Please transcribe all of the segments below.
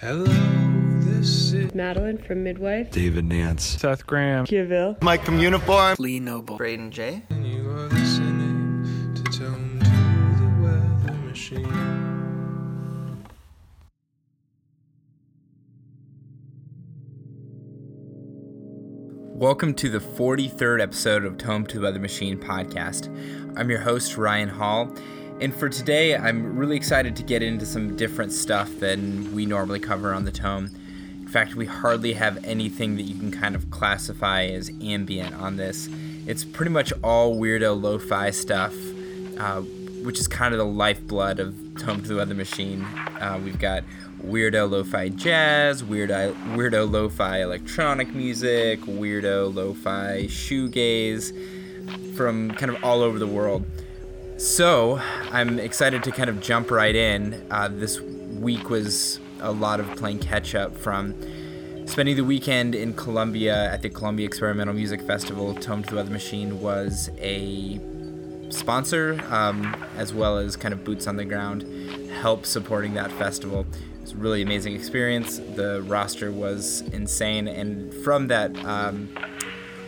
Hello, this is Madeline from Midwife. David Nance. Seth Graham. Kiville. Mike from Uniform. Lee Noble. Braden J. and you are listening to Tome to the Weather Machine. Welcome to the 43rd episode of Tome to the Weather Machine podcast. I'm your host, Ryan Hall, and for today, I'm really excited to get into some different stuff than we normally cover on the Tome. In fact, we hardly have anything that you can kind of classify as ambient on this. It's pretty much all weirdo lo fi stuff, uh, which is kind of the lifeblood of Tome to the Weather Machine. Uh, we've got weirdo lo-fi jazz, weirdo weirdo lo-fi electronic music, weirdo lo-fi shoegaze from kind of all over the world. So I'm excited to kind of jump right in. Uh, this week was a lot of playing catch up from spending the weekend in Columbia at the Columbia Experimental Music Festival. Tome to the Weather Machine was a sponsor um, as well as kind of boots on the ground help supporting that festival it was a really amazing experience the roster was insane and from that um,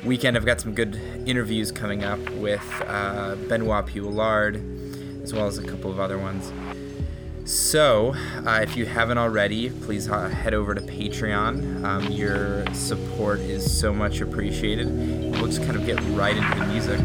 weekend i've got some good interviews coming up with uh, benoit Pioulard, as well as a couple of other ones. So uh, if you haven't already please uh, head over to patreon. Um, your support is so much appreciated. We'll just kind of get right into the music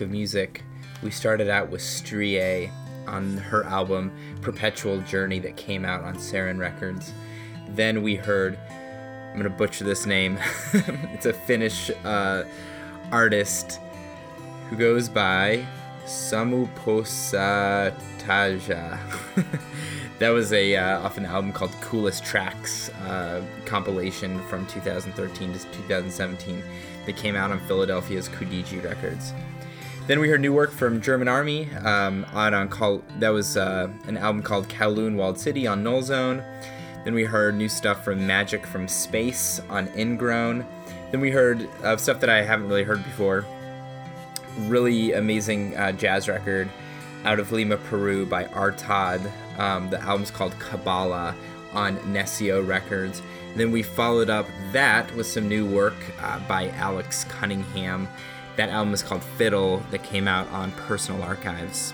Of music, we started out with Strië on her album Perpetual Journey that came out on Sarin Records. Then we heard, I'm gonna butcher this name, it's a Finnish uh, artist who goes by Samu Posataja. that was a uh, off an album called Coolest Tracks uh, compilation from 2013 to 2017 that came out on Philadelphia's Kudiji Records. Then we heard new work from German Army um, on on call that was uh, an album called Kowloon Walled City on Null Zone. Then we heard new stuff from Magic from Space on Ingrown. Then we heard uh, stuff that I haven't really heard before. Really amazing uh, jazz record out of Lima, Peru by Artaud. Um, the album's called Kabbalah on Nesio Records. And then we followed up that with some new work uh, by Alex Cunningham. That album is called Fiddle that came out on Personal Archives.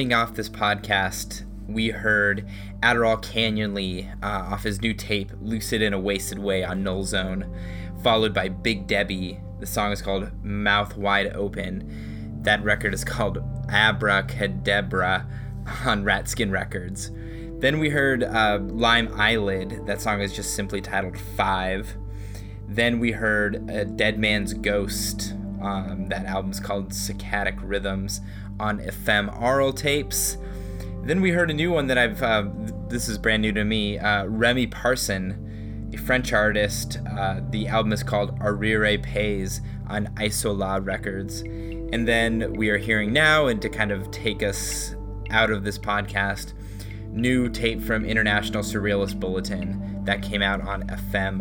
Ending off this podcast, we heard Adderall Canyonly uh, off his new tape, Lucid in a Wasted Way on Null Zone, followed by Big Debbie. The song is called Mouth Wide Open. That record is called Abracadabra on Ratskin Records. Then we heard uh, Lime Eyelid. That song is just simply titled Five. Then we heard uh, Deadman's Ghost. Um, that album's called Saccadic Rhythms on Ephemeral Tapes. Then we heard a new one that I've, uh, th- this is brand new to me, uh, Rémi Parson, a French artist. Uh, the album is called Arriere Pays on Isola Records. And then we are hearing now, and to kind of take us out of this podcast, new tape from International Surrealist Bulletin that came out on FM